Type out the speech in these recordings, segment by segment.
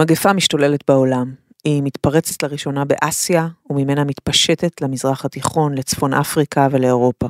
מגפה משתוללת בעולם. היא מתפרצת לראשונה באסיה, וממנה מתפשטת למזרח התיכון, לצפון אפריקה ולאירופה.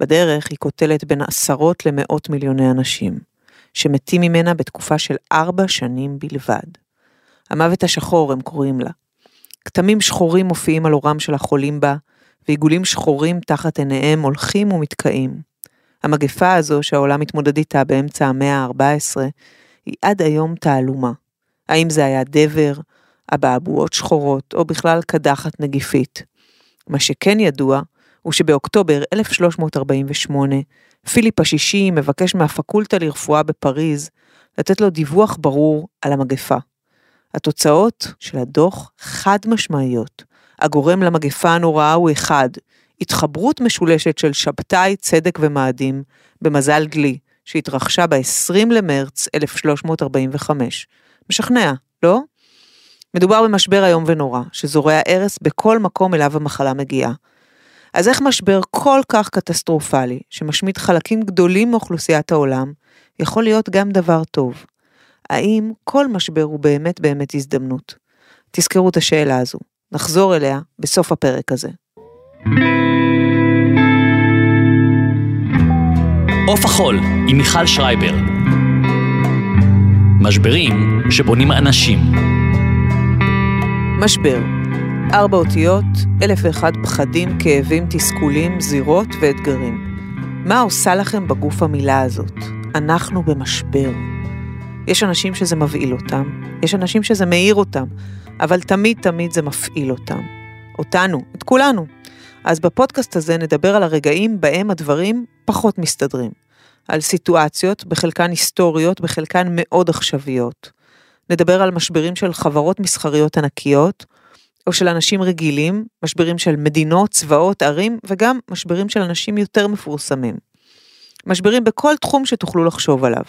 בדרך היא קוטלת בין עשרות למאות מיליוני אנשים, שמתים ממנה בתקופה של ארבע שנים בלבד. המוות השחור הם קוראים לה. כתמים שחורים מופיעים על עורם של החולים בה, ועיגולים שחורים תחת עיניהם הולכים ומתקעים. המגפה הזו שהעולם מתמודד איתה באמצע המאה ה-14, היא עד היום תעלומה. האם זה היה דבר, אבעבועות שחורות, או בכלל קדחת נגיפית. מה שכן ידוע, הוא שבאוקטובר 1348, פיליפ השישי מבקש מהפקולטה לרפואה בפריז לתת לו דיווח ברור על המגפה. התוצאות של הדוח חד משמעיות. הגורם למגפה הנוראה הוא אחד, התחברות משולשת של שבתאי, צדק ומאדים, במזל דלי, שהתרחשה ב-20 למרץ 1345. משכנע, לא? מדובר במשבר איום ונורא, שזורע הרס בכל מקום אליו המחלה מגיעה. אז איך משבר כל כך קטסטרופלי, שמשמיד חלקים גדולים מאוכלוסיית העולם, יכול להיות גם דבר טוב? האם כל משבר הוא באמת באמת הזדמנות? תזכרו את השאלה הזו, נחזור אליה בסוף הפרק הזה. עוף החול עם מיכל שרייבר. משברים שבונים אנשים. משבר ארבע אותיות, אלף ואחד פחדים, כאבים, תסכולים, זירות ואתגרים. מה עושה לכם בגוף המילה הזאת? אנחנו במשבר. יש אנשים שזה מבהיל אותם, יש אנשים שזה מאיר אותם, אבל תמיד תמיד זה מפעיל אותם. אותנו, את כולנו. אז בפודקאסט הזה נדבר על הרגעים בהם הדברים פחות מסתדרים. על סיטואציות, בחלקן היסטוריות, בחלקן מאוד עכשוויות. נדבר על משברים של חברות מסחריות ענקיות, או של אנשים רגילים, משברים של מדינות, צבאות, ערים, וגם משברים של אנשים יותר מפורסמים. משברים בכל תחום שתוכלו לחשוב עליו.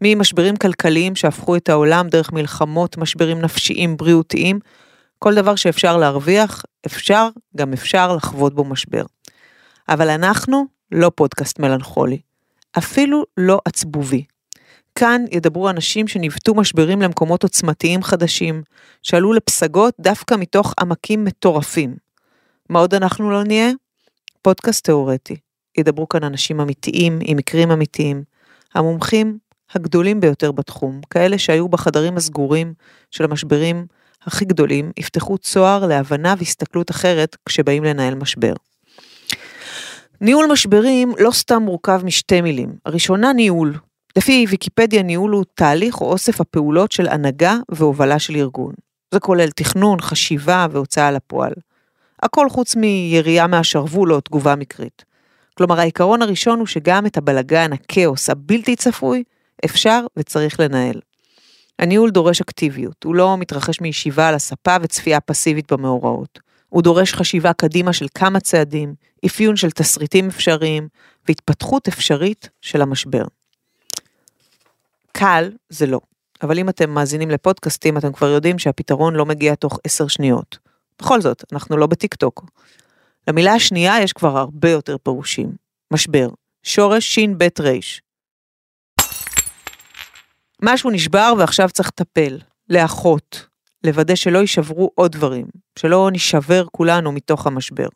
ממשברים כלכליים שהפכו את העולם דרך מלחמות, משברים נפשיים, בריאותיים, כל דבר שאפשר להרוויח, אפשר, גם אפשר לחוות בו משבר. אבל אנחנו לא פודקאסט מלנכולי, אפילו לא עצבובי. כאן ידברו אנשים שניווטו משברים למקומות עוצמתיים חדשים, שעלו לפסגות דווקא מתוך עמקים מטורפים. מה עוד אנחנו לא נהיה? פודקאסט תאורטי. ידברו כאן אנשים אמיתיים עם מקרים אמיתיים, המומחים הגדולים ביותר בתחום, כאלה שהיו בחדרים הסגורים של המשברים הכי גדולים, יפתחו צוהר להבנה והסתכלות אחרת כשבאים לנהל משבר. ניהול משברים לא סתם מורכב משתי מילים. הראשונה ניהול, לפי ויקיפדיה ניהול הוא תהליך או אוסף הפעולות של הנהגה והובלה של ארגון. זה כולל תכנון, חשיבה והוצאה לפועל. הכל חוץ מירייה מהשרוול או תגובה מקרית. כלומר העיקרון הראשון הוא שגם את הבלגן, הכאוס הבלתי צפוי, אפשר וצריך לנהל. הניהול דורש אקטיביות, הוא לא מתרחש מישיבה על הספה וצפייה פסיבית במאורעות. הוא דורש חשיבה קדימה של כמה צעדים, אפיון של תסריטים אפשריים והתפתחות אפשרית של המשבר. קל זה לא, אבל אם אתם מאזינים לפודקאסטים אתם כבר יודעים שהפתרון לא מגיע תוך עשר שניות. בכל זאת, אנחנו לא בטיק טוק. למילה השנייה יש כבר הרבה יותר פירושים. משבר, שורש בית ריש. משהו נשבר ועכשיו צריך לטפל, לאחות, לוודא שלא יישברו עוד דברים, שלא נשבר כולנו מתוך המשבר.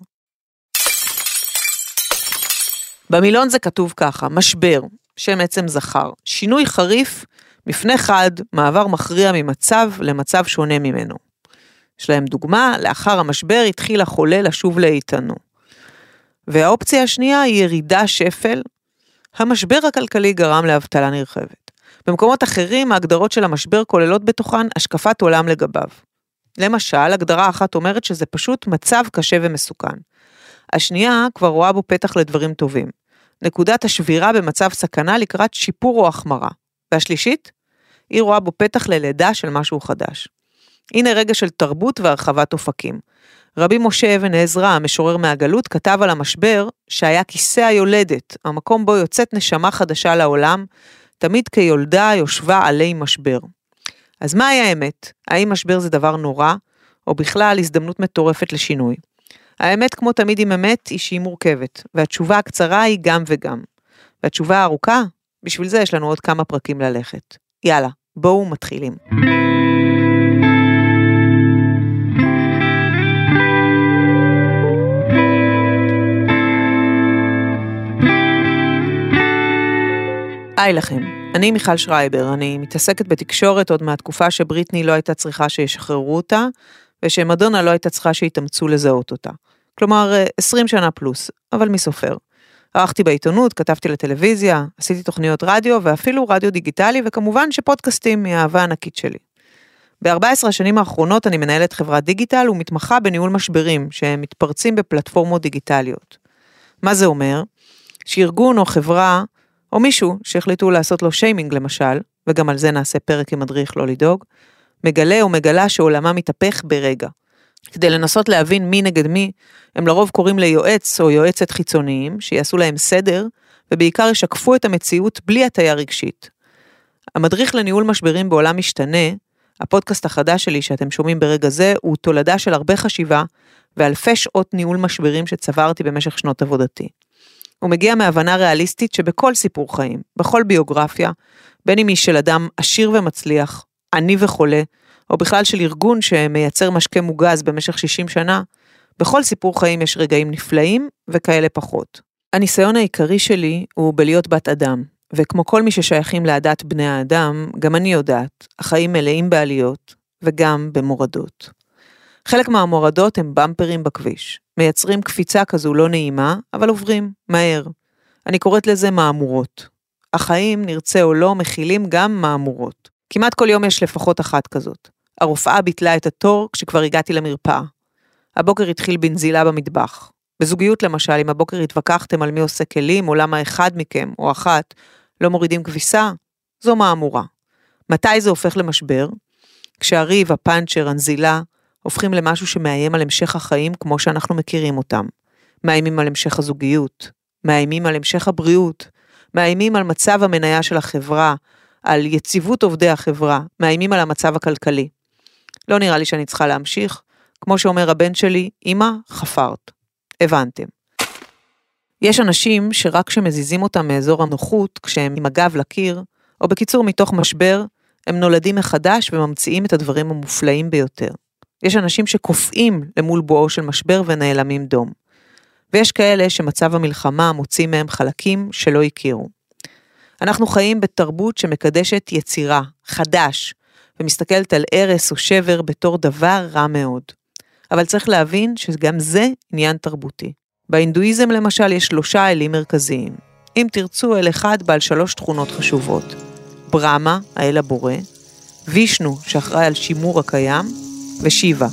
במילון זה כתוב ככה, משבר, שם עצם זכר, שינוי חריף, מפנה חד, מעבר מכריע ממצב למצב שונה ממנו. יש להם דוגמה, לאחר המשבר התחיל החולה לשוב לאיתנו. והאופציה השנייה היא ירידה שפל. המשבר הכלכלי גרם לאבטלה נרחבת. במקומות אחרים ההגדרות של המשבר כוללות בתוכן השקפת עולם לגביו. למשל, הגדרה אחת אומרת שזה פשוט מצב קשה ומסוכן. השנייה כבר רואה בו פתח לדברים טובים. נקודת השבירה במצב סכנה לקראת שיפור או החמרה. והשלישית, היא רואה בו פתח ללידה של משהו חדש. הנה רגע של תרבות והרחבת אופקים. רבי משה אבן עזרא, המשורר מהגלות, כתב על המשבר שהיה כיסא היולדת, המקום בו יוצאת נשמה חדשה לעולם, תמיד כיולדה יושבה עלי משבר. אז מהי האמת? האם משבר זה דבר נורא, או בכלל הזדמנות מטורפת לשינוי? האמת, כמו תמיד עם אמת, היא שהיא מורכבת, והתשובה הקצרה היא גם וגם. והתשובה הארוכה, בשביל זה יש לנו עוד כמה פרקים ללכת. יאללה, בואו מתחילים. היי לכם, אני מיכל שרייבר, אני מתעסקת בתקשורת עוד מהתקופה שבריטני לא הייתה צריכה שישחררו אותה, ושמדונה לא הייתה צריכה שיתאמצו לזהות אותה. כלומר, 20 שנה פלוס, אבל מי סופר. ערכתי בעיתונות, כתבתי לטלוויזיה, עשיתי תוכניות רדיו ואפילו רדיו דיגיטלי, וכמובן שפודקאסטים מהאהבה הענקית שלי. ב-14 השנים האחרונות אני מנהלת חברת דיגיטל ומתמחה בניהול משברים שהם מתפרצים בפלטפורמות דיגיטליות. מה זה אומר? שארגון או חברה, או מישהו שהחליטו לעשות לו שיימינג למשל, וגם על זה נעשה פרק עם מדריך לא לדאוג, מגלה או מגלה שעולמה מתהפך ברגע. כדי לנסות להבין מי נגד מי, הם לרוב קוראים ליועץ או יועצת חיצוניים, שיעשו להם סדר, ובעיקר ישקפו את המציאות בלי הטיה רגשית. המדריך לניהול משברים בעולם משתנה, הפודקאסט החדש שלי שאתם שומעים ברגע זה, הוא תולדה של הרבה חשיבה ואלפי שעות ניהול משברים שצברתי במשך שנות עבודתי. הוא מגיע מהבנה ריאליסטית שבכל סיפור חיים, בכל ביוגרפיה, בין אם היא של אדם עשיר ומצליח, עני וחולה, או בכלל של ארגון שמייצר משקה מוגז במשך 60 שנה, בכל סיפור חיים יש רגעים נפלאים וכאלה פחות. הניסיון העיקרי שלי הוא בלהיות בת אדם, וכמו כל מי ששייכים לעדת בני האדם, גם אני יודעת, החיים מלאים בעליות וגם במורדות. חלק מהמורדות הם במפרים בכביש, מייצרים קפיצה כזו לא נעימה, אבל עוברים, מהר. אני קוראת לזה מהמורות. החיים, נרצה או לא, מכילים גם מהמורות. כמעט כל יום יש לפחות אחת כזאת. הרופאה ביטלה את התור כשכבר הגעתי למרפאה. הבוקר התחיל בנזילה במטבח. בזוגיות למשל, אם הבוקר התווכחתם על מי עושה כלים, או למה אחד מכם, או אחת, לא מורידים כביסה, זו מהמורה. מתי זה הופך למשבר? כשהריב, הפאנצ'ר, הנזילה, הופכים למשהו שמאיים על המשך החיים כמו שאנחנו מכירים אותם. מאיימים על המשך הזוגיות, מאיימים על המשך הבריאות, מאיימים על מצב המניה של החברה, על יציבות עובדי החברה, מאיימים על המצב הכלכלי. לא נראה לי שאני צריכה להמשיך. כמו שאומר הבן שלי, אמא, חפרת. הבנתם. יש אנשים שרק כשמזיזים אותם מאזור הנוחות, כשהם עם הגב לקיר, או בקיצור מתוך משבר, הם נולדים מחדש וממציאים את הדברים המופלאים ביותר. יש אנשים שקופאים למול בואו של משבר ונעלמים דום. ויש כאלה שמצב המלחמה מוציא מהם חלקים שלא הכירו. אנחנו חיים בתרבות שמקדשת יצירה, חדש, ומסתכלת על הרס או שבר בתור דבר רע מאוד. אבל צריך להבין שגם זה עניין תרבותי. בהינדואיזם למשל יש שלושה אלים מרכזיים. אם תרצו, אל אחד בעל שלוש תכונות חשובות. ברמה, האל הבורא, וישנו, שאחראי על שימור הקיים, ושיבה,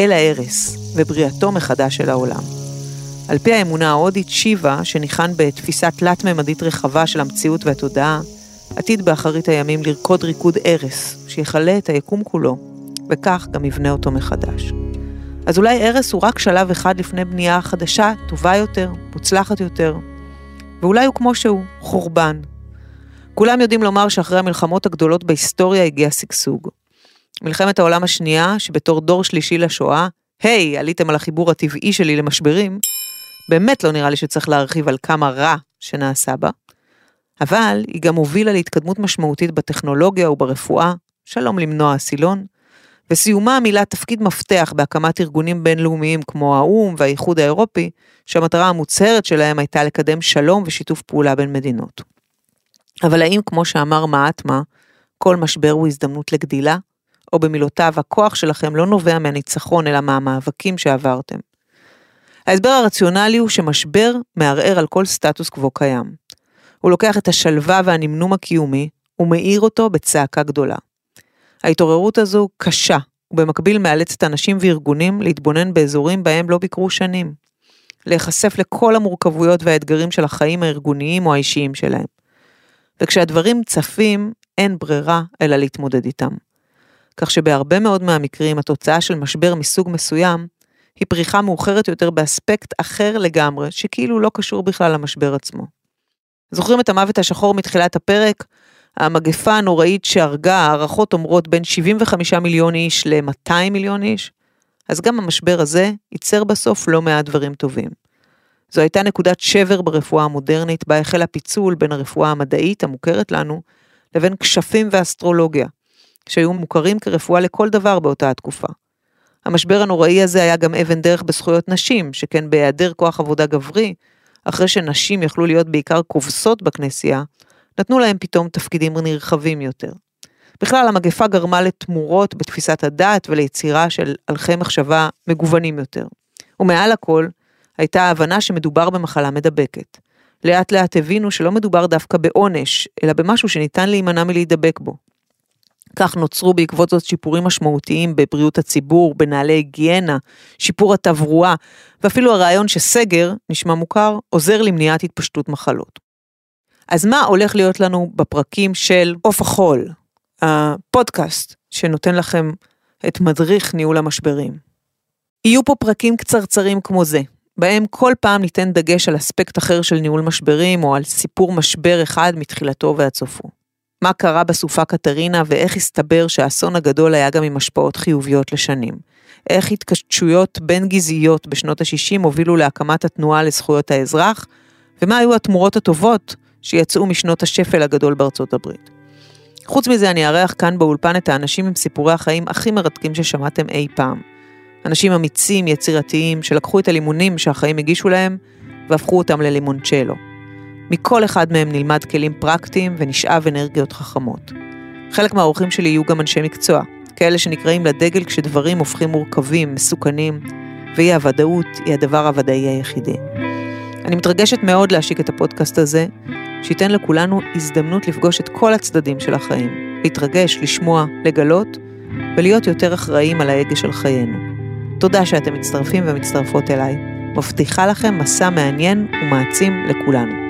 אל ההרס, ובריאתו מחדש של העולם. על פי האמונה ההודית, שיבה, שניחן בתפיסה תלת-ממדית רחבה של המציאות והתודעה, עתיד באחרית הימים לרקוד ריקוד ארס, שיכלה את היקום כולו, וכך גם יבנה אותו מחדש. אז אולי ארס הוא רק שלב אחד לפני בנייה חדשה, טובה יותר, מוצלחת יותר, ואולי הוא כמו שהוא, חורבן. כולם יודעים לומר שאחרי המלחמות הגדולות בהיסטוריה הגיע שגשוג. מלחמת העולם השנייה, שבתור דור שלישי לשואה, היי, hey, עליתם על החיבור הטבעי שלי למשברים, באמת לא נראה לי שצריך להרחיב על כמה רע שנעשה בה, אבל היא גם הובילה להתקדמות משמעותית בטכנולוגיה וברפואה, שלום למנוע הסילון, וסיומה מילא תפקיד מפתח בהקמת ארגונים בינלאומיים כמו האו"ם והאיחוד האירופי, שהמטרה המוצהרת שלהם הייתה לקדם שלום ושיתוף פעולה בין מדינות. אבל האם כמו שאמר מעטמה, כל משבר הוא הזדמנות לגדילה? או במילותיו, הכוח שלכם לא נובע מהניצחון אלא מהמאבקים שעברתם. ההסבר הרציונלי הוא שמשבר מערער על כל סטטוס קוו קיים. הוא לוקח את השלווה והנמנום הקיומי ומאיר אותו בצעקה גדולה. ההתעוררות הזו קשה, ובמקביל מאלצת אנשים וארגונים להתבונן באזורים בהם לא ביקרו שנים. להיחשף לכל המורכבויות והאתגרים של החיים הארגוניים או האישיים שלהם. וכשהדברים צפים, אין ברירה אלא להתמודד איתם. כך שבהרבה מאוד מהמקרים התוצאה של משבר מסוג מסוים היא פריחה מאוחרת יותר באספקט אחר לגמרי, שכאילו לא קשור בכלל למשבר עצמו. זוכרים את המוות השחור מתחילת הפרק? המגפה הנוראית שהרגה, הערכות אומרות בין 75 מיליון איש ל-200 מיליון איש? אז גם המשבר הזה ייצר בסוף לא מעט דברים טובים. זו הייתה נקודת שבר ברפואה המודרנית, בה החל הפיצול בין הרפואה המדעית המוכרת לנו, לבין כשפים ואסטרולוגיה, שהיו מוכרים כרפואה לכל דבר באותה התקופה. המשבר הנוראי הזה היה גם אבן דרך בזכויות נשים, שכן בהיעדר כוח עבודה גברי, אחרי שנשים יכלו להיות בעיקר כובסות בכנסייה, נתנו להם פתאום תפקידים נרחבים יותר. בכלל, המגפה גרמה לתמורות בתפיסת הדת וליצירה של הלכי מחשבה מגוונים יותר. ומעל הכל, הייתה ההבנה שמדובר במחלה מדבקת. לאט לאט הבינו שלא מדובר דווקא בעונש, אלא במשהו שניתן להימנע מלהידבק בו. כך נוצרו בעקבות זאת שיפורים משמעותיים בבריאות הציבור, בנהלי היגיינה, שיפור התברואה, ואפילו הרעיון שסגר, נשמע מוכר, עוזר למניעת התפשטות מחלות. אז מה הולך להיות לנו בפרקים של עוף החול, הפודקאסט שנותן לכם את מדריך ניהול המשברים? יהיו פה פרקים קצרצרים כמו זה, בהם כל פעם ניתן דגש על אספקט אחר של ניהול משברים, או על סיפור משבר אחד מתחילתו ועד סופו. מה קרה בסופה קטרינה ואיך הסתבר שהאסון הגדול היה גם עם השפעות חיוביות לשנים. איך התקששויות בין גזעיות בשנות ה-60 הובילו להקמת התנועה לזכויות האזרח, ומה היו התמורות הטובות שיצאו משנות השפל הגדול בארצות הברית. חוץ מזה, אני אארח כאן באולפן את האנשים עם סיפורי החיים הכי מרתקים ששמעתם אי פעם. אנשים אמיצים, יצירתיים, שלקחו את הלימונים שהחיים הגישו להם, והפכו אותם ללימונצ'לו. מכל אחד מהם נלמד כלים פרקטיים ונשאב אנרגיות חכמות. חלק מהאורחים שלי יהיו גם אנשי מקצוע, כאלה שנקראים לדגל כשדברים הופכים מורכבים, מסוכנים, ואי הוודאות היא הדבר הוודאי היחידי. אני מתרגשת מאוד להשיק את הפודקאסט הזה, שייתן לכולנו הזדמנות לפגוש את כל הצדדים של החיים, להתרגש, לשמוע, לגלות, ולהיות יותר אחראים על ההגה של חיינו. תודה שאתם מצטרפים ומצטרפות אליי. מבטיחה לכם מסע מעניין ומעצים לכולנו.